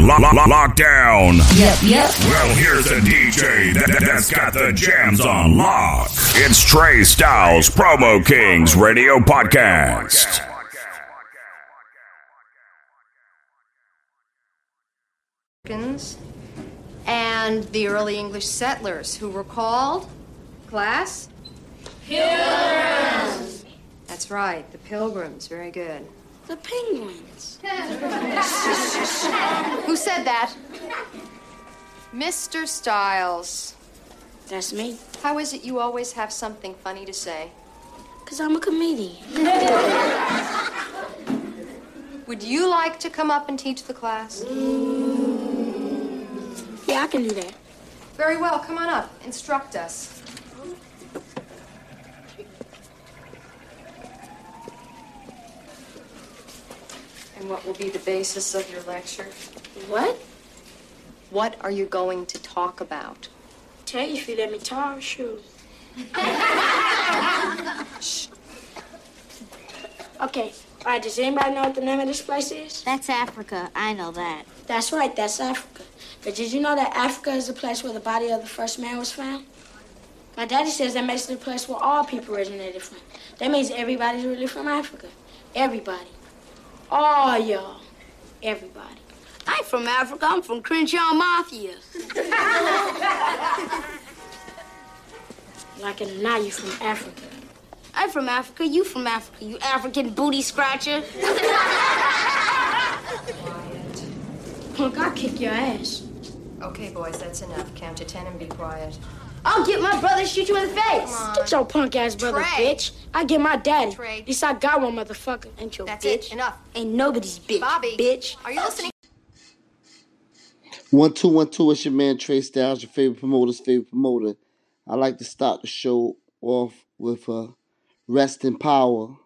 on lo- lo- lockdown. Yep, yep. Well, here's the DJ that, that's got the jams on lock. It's Trey Styles, Promo Kings Radio Podcast. Americans and the early English settlers who were called, class? Pilgrims. That's right, the Pilgrims. Very good. The penguins. Who said that? Mr. Styles. That's me. How is it you always have something funny to say? Because I'm a comedian. Would you like to come up and teach the class? Yeah, I can do that. Very well, come on up. Instruct us. And what will be the basis of your lecture? What? What are you going to talk about? Tell you if you let me talk, sure. Okay. All right, does anybody know what the name of this place is? That's Africa. I know that. That's right, that's Africa. But did you know that Africa is the place where the body of the first man was found? My daddy says that makes it the place where all people originated from. That means everybody's really from Africa. Everybody. Oh, All y'all. Everybody. I ain't from Africa. I'm from Crenshaw Mafia. Like it or not, you from Africa. I'm from Africa. You from Africa. You African booty scratcher. Punk, I'll kick your ass. Okay, boys, that's enough. Count to ten and be quiet. I'll get my brother, shoot you in the face. Get your punk ass brother, Trey. bitch. I get my daddy. Trey. At least I got one, motherfucker. Ain't your That's bitch. it. Enough. Ain't nobody's bitch. Bobby. Bitch. Are you listening? One two one two. It's your man Trey Styles, your favorite promoter's favorite promoter. I like to start the show off with a rest in power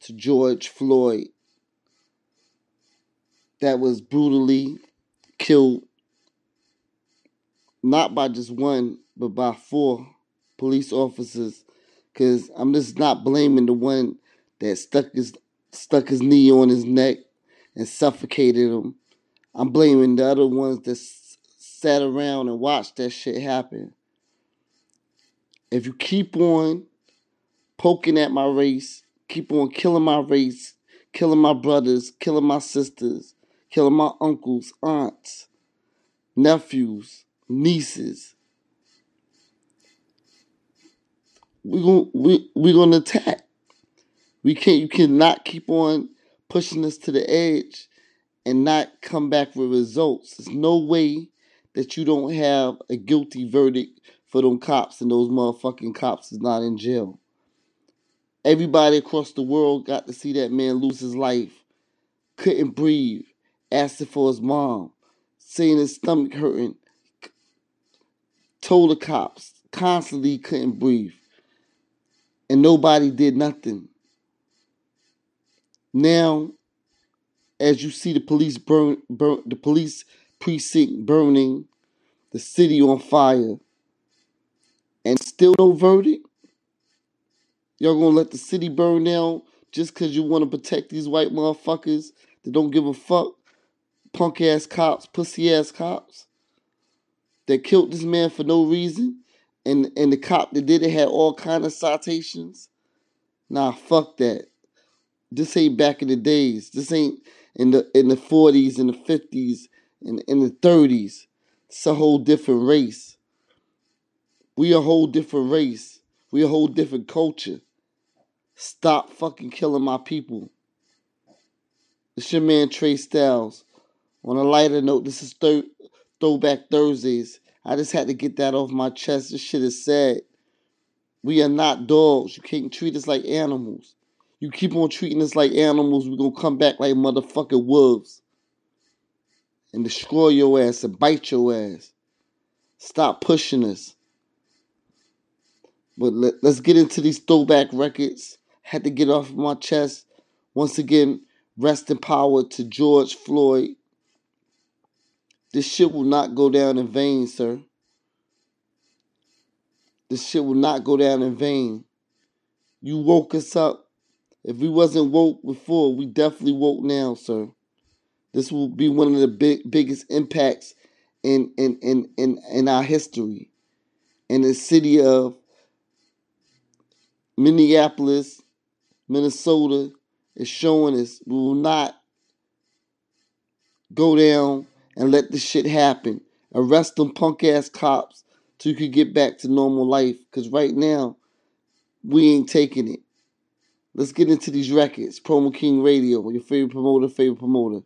to George Floyd, that was brutally killed, not by just one, but by four police officers. Cause I'm just not blaming the one that stuck his stuck his knee on his neck and suffocated him. I'm blaming the other ones that s- sat around and watched that shit happen. If you keep on poking at my race, keep on killing my race, killing my brothers, killing my sisters, killing my uncles, aunts, nephews, nieces, we gon' we we gonna attack. We can't. You cannot keep on pushing us to the edge and not come back with results. There's no way that you don't have a guilty verdict for them cops and those motherfucking cops is not in jail. Everybody across the world got to see that man lose his life. Couldn't breathe. Asking for his mom. Saying his stomach hurting. Told the cops. Constantly couldn't breathe. And nobody did nothing. Now, as you see the police burn, burn the police precinct burning, the city on fire, and still no verdict. Y'all gonna let the city burn down just cause you wanna protect these white motherfuckers that don't give a fuck? Punk ass cops, pussy ass cops that killed this man for no reason, and and the cop that did it had all kind of citations. Nah, fuck that. This ain't back in the days. This ain't in the in the forties and the fifties and in the thirties. It's a whole different race. We a whole different race. We a whole different culture. Stop fucking killing my people. It's your man Trey Styles. On a lighter note, this is thir- Throwback Thursdays. I just had to get that off my chest. This shit is sad. We are not dogs. You can't treat us like animals. You keep on treating us like animals, we're gonna come back like motherfucking wolves. And destroy your ass and bite your ass. Stop pushing us. But let, let's get into these throwback records. Had to get off my chest. Once again, rest in power to George Floyd. This shit will not go down in vain, sir. This shit will not go down in vain. You woke us up. If we wasn't woke before, we definitely woke now, sir. This will be one of the big, biggest impacts in, in, in, in, in our history. In the city of Minneapolis, Minnesota, is showing us we will not go down and let this shit happen. Arrest them punk ass cops so you can get back to normal life. Because right now, we ain't taking it. Let's get into these records. Promo King Radio, your favorite promoter, favorite promoter.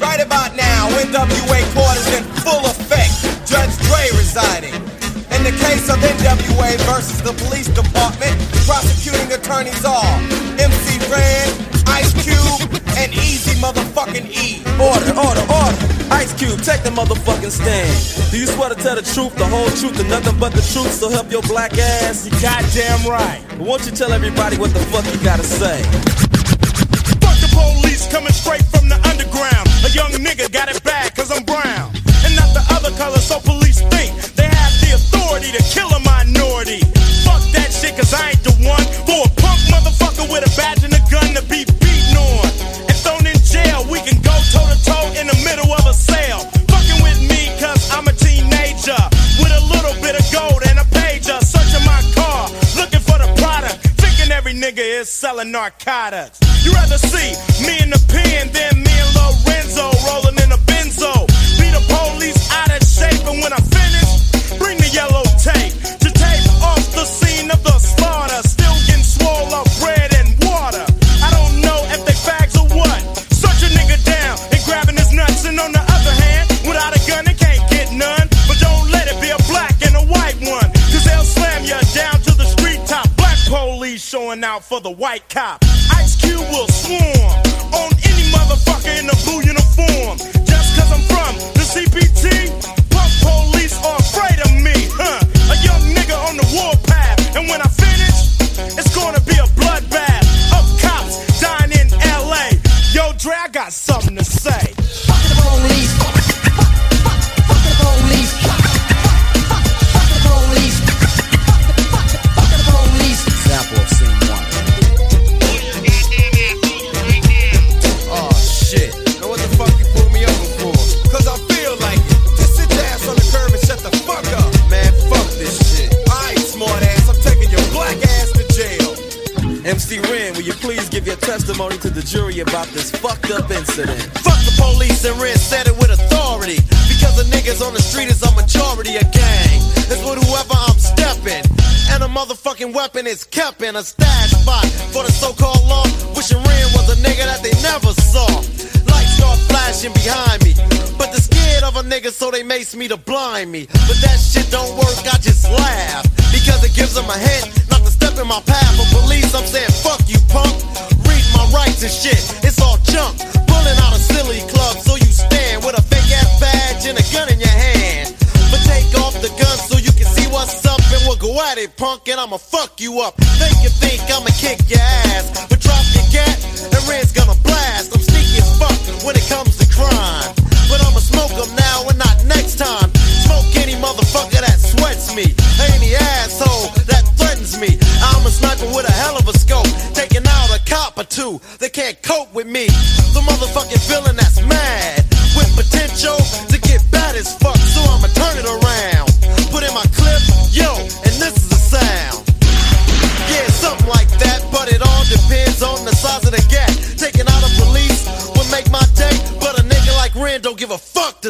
Right about now, NWA quarters in full effect. Judge Dre residing. In the case of NWA versus the police department, prosecuting attorneys are MC Ren, Ice Cube, and Eazy motherfucking E. Order, order, order. Ice Cube, take the motherfucking stand. Do you swear to tell the truth, the whole truth, and nothing but the truth? So help your black ass. You goddamn right. But won't you tell everybody what the fuck you gotta say? Fuck the police coming straight from the underground. A young nigga got it bad cause I'm brown. And not the other color, so police selling narcotics. You rather see me in the pen than me for the white cop. Motherfucking weapon is kept in a stash spot for the so-called law. Wishing Ren was a nigga that they never saw. Lights start flashing behind me. But they're scared of a nigga so they mace me to blind me. But that shit don't work, I just laugh. Because it gives them a hint not to step in my path. But police, I'm saying fuck you punk. Read my rights and shit, it's all junk. Pulling out a silly club so you stand with a fake ass badge and a gun in your hand. But take off the gun so you can see what's up and we'll go at it, punk, and I'ma fuck you up. Think you think I'ma kick your ass, but drop your gat and Red's gonna blast. I'm sneaky as fuck when it comes to crime. But I'ma smoke 'em now and not next time. Smoke any motherfucker that sweats me. Any asshole that threatens me. I'm a sniper with a hell of a scope. Taking out a cop or two. They can't cope with me. The motherfucking villain that's mad. With potential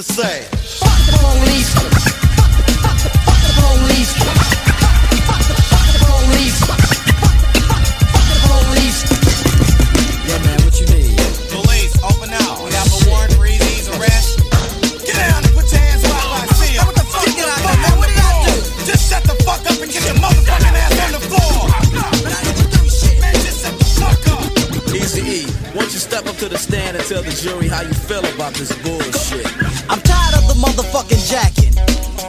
say. Fuck the police. up to the stand and tell the jury how you feel about this bullshit. I'm tired of the motherfucking jacking.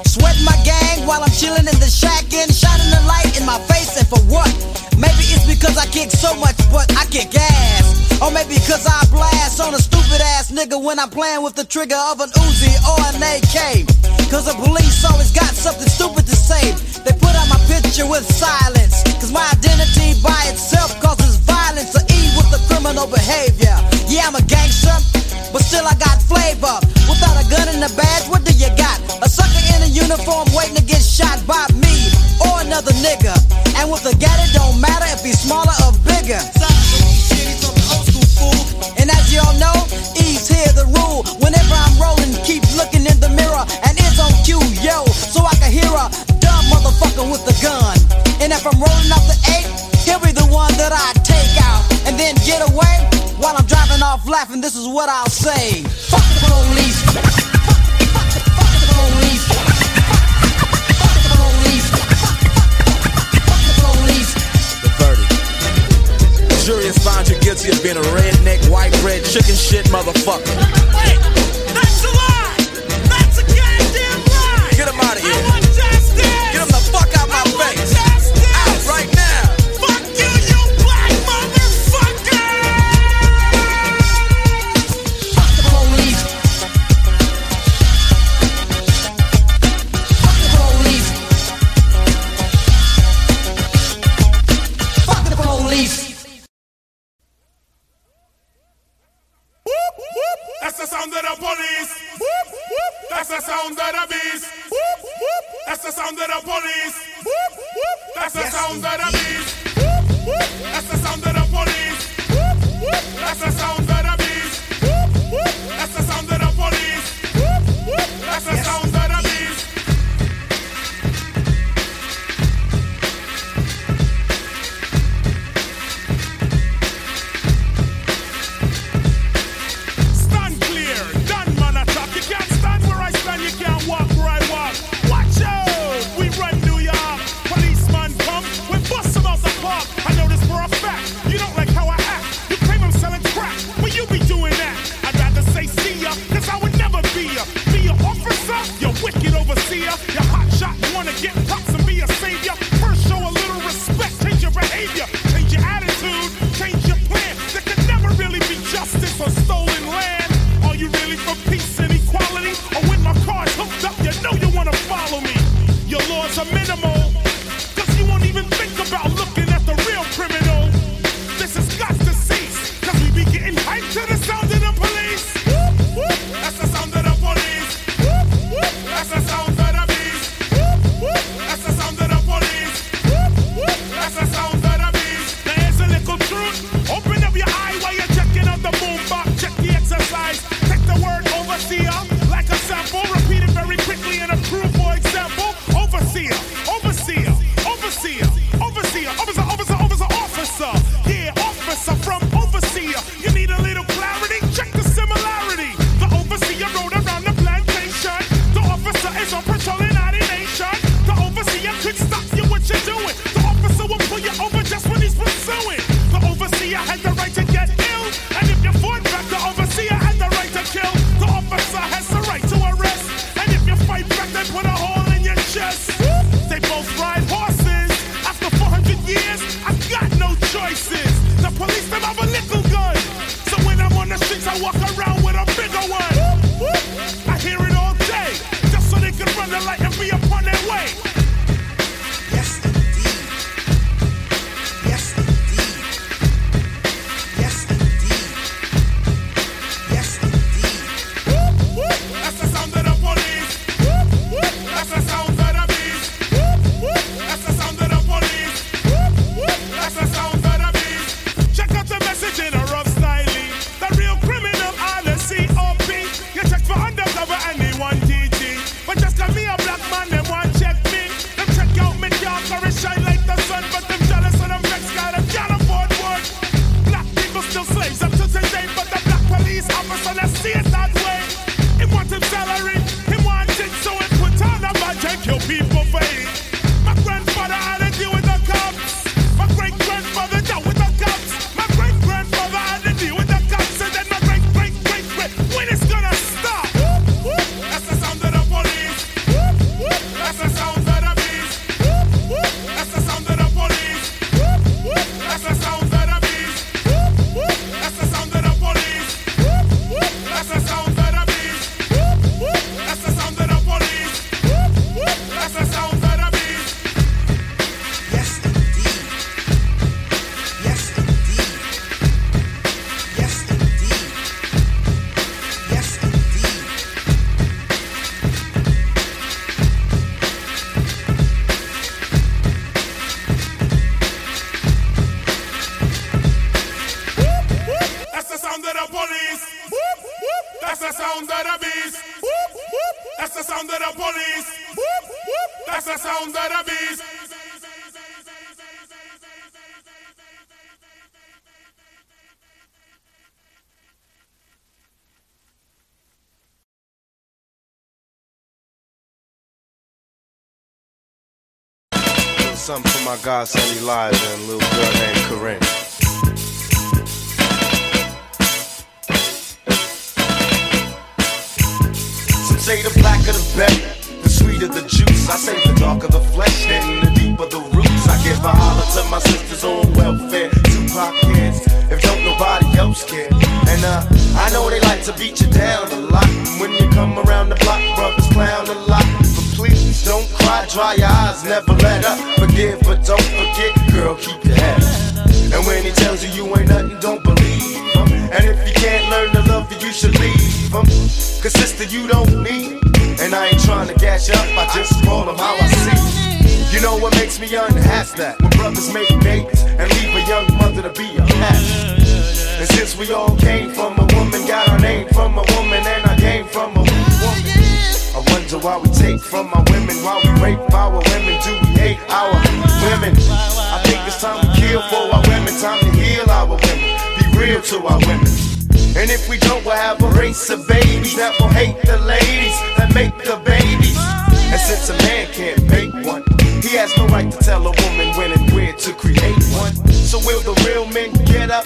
Sweat my gang while I'm chilling in the shack and shining the light in my face and for what? Maybe it's because I kick so much but I kick ass. Or maybe because I blast on a stupid ass nigga when I'm playing with the trigger of an Uzi or an AK. Cause the police always got something stupid to say. They put out my picture with silence. Cause my identity by itself causes violence. So E with the criminal behavior. Yeah, I'm a gangster, but still I got flavor. Without a gun in a badge, what do you got? A sucker in a uniform waiting to get shot by me or another nigga. And with a gat, it don't matter if he's smaller or bigger. And as y'all know, E's here the rule. Whenever what I'll say. Fuck the police. Verdict. The jury has found you guilty of being a redneck, white bread, chicken shit motherfucker. accelerate. For my godson Elijah and little girl named Corinne. Some say the blacker the better, the sweeter the juice. I say the darker the flesh, then the deeper the roots. I give a holler to my sisters on welfare, Tupac kids, if don't nobody else care. And uh, I know they like to beat you down a lot. And when you come around the block, brothers clown a lot. Please don't cry, dry your eyes, never let up. Forgive, but don't forget, girl, keep your head up. And when he tells you you ain't nothing, don't believe him. And if you can't learn to love you, you should leave him. Cause sister, you don't need. And I ain't trying to gas you up, I just call him how I see. You know what makes me unhappy? That when brothers make babies and leave a young mother to be a cat. And since we all came from a woman, got our name from a woman, and I came from a woman. Wonder why we take from our women, why we rape our women, do we hate our women? I think it's time to kill for our women, time to heal our women, be real to our women. And if we don't, we'll have a race of babies that will hate the ladies that make the babies. And since a man can't make one, he has no right to tell a woman when and where to create one. So will the real men get up?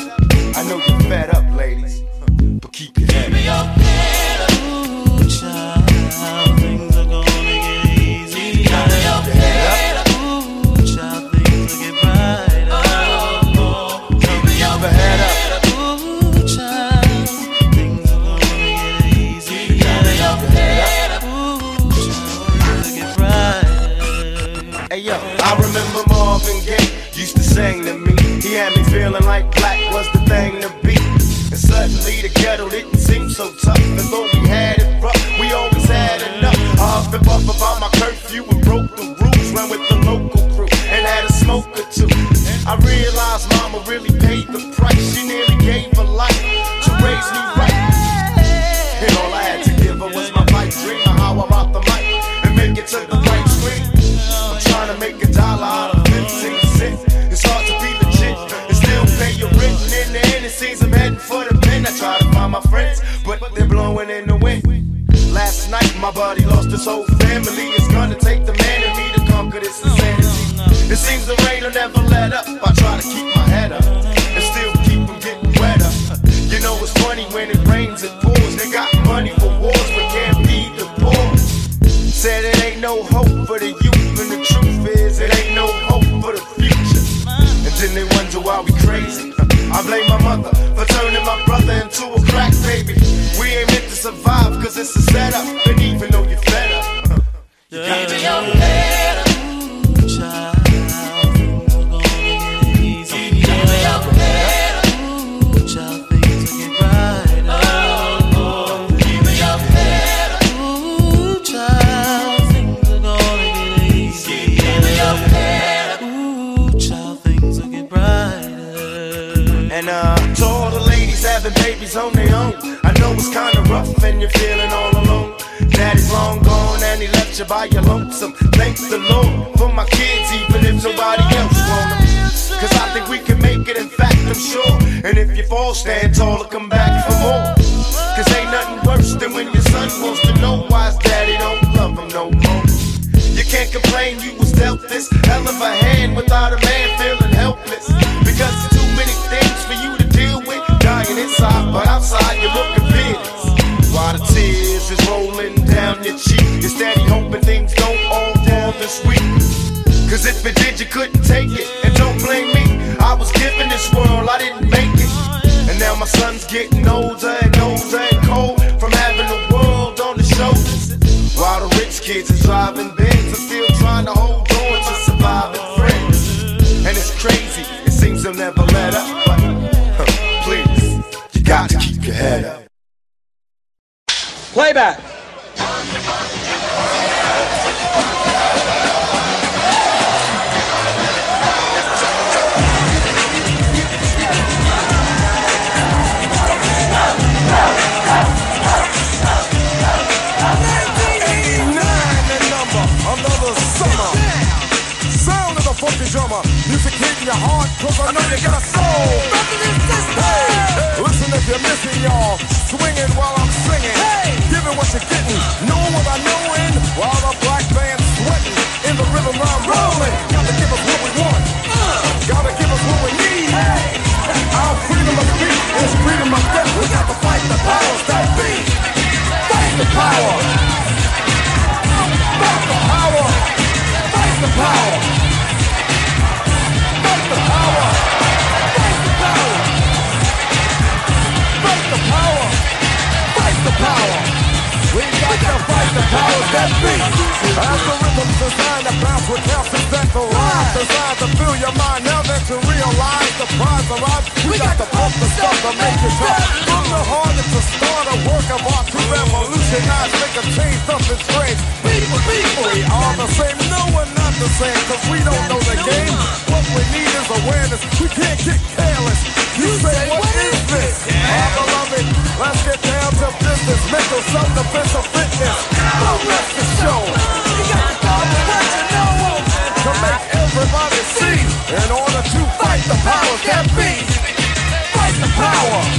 Had me feeling like black was the thing to buddy lost his whole family. It's gonna take the man in me to conquer this insanity. It seems the rain will never let up. I try to keep my head up and still keep from getting wetter. You know, it's funny when it rains, it pours. They got money for wars, but can't feed the poor. Said it ain't no hope for the youth, and the truth is, it ain't no hope for the future. And then they wonder why we crazy. I blame my mother for turning my brother into a crack baby. We ain't meant to survive, cause it's a setup. And even though you're And uh, to all the ladies having babies on their own, I know it's kinda rough and you're feeling all you by your lonesome. Thank the Lord for my kids, even if nobody else want them. Cause I think we can make it, in fact, I'm sure. And if you fall, stand tall and come back for more. Son's getting older and older and cold from having the world on his shoulders. While the rich kids are driving Benz, I'm still trying to hold on to surviving friends. And it's crazy, it seems they'll never let up. But huh, please, you got to keep your head up. Playback. I know you got a soul. Hey, listen if you're missing, y'all. Swinging while I'm singing. Hey, giving what you're getting. Know what I know in while the black band's sweating. In the rhythm I'm rolling. We got to fight the powers that be. Rhythm's designed to bounce with calcium that rhymes designed to fill your mind. Now that you realize the prize arrives, we, got, to pump the stuff to make it tough. From the heart it's to start a work of art to revolutionize, make a change, something strange. People, people, we are the same. No, we're not the same, cause we don't know the game. What we need is awareness. We can't get careless. Business. Mental self-defense of fitness. Don't rest the show. You got to what you know. To make everybody see. In order to fight the powers that be. Fight the power.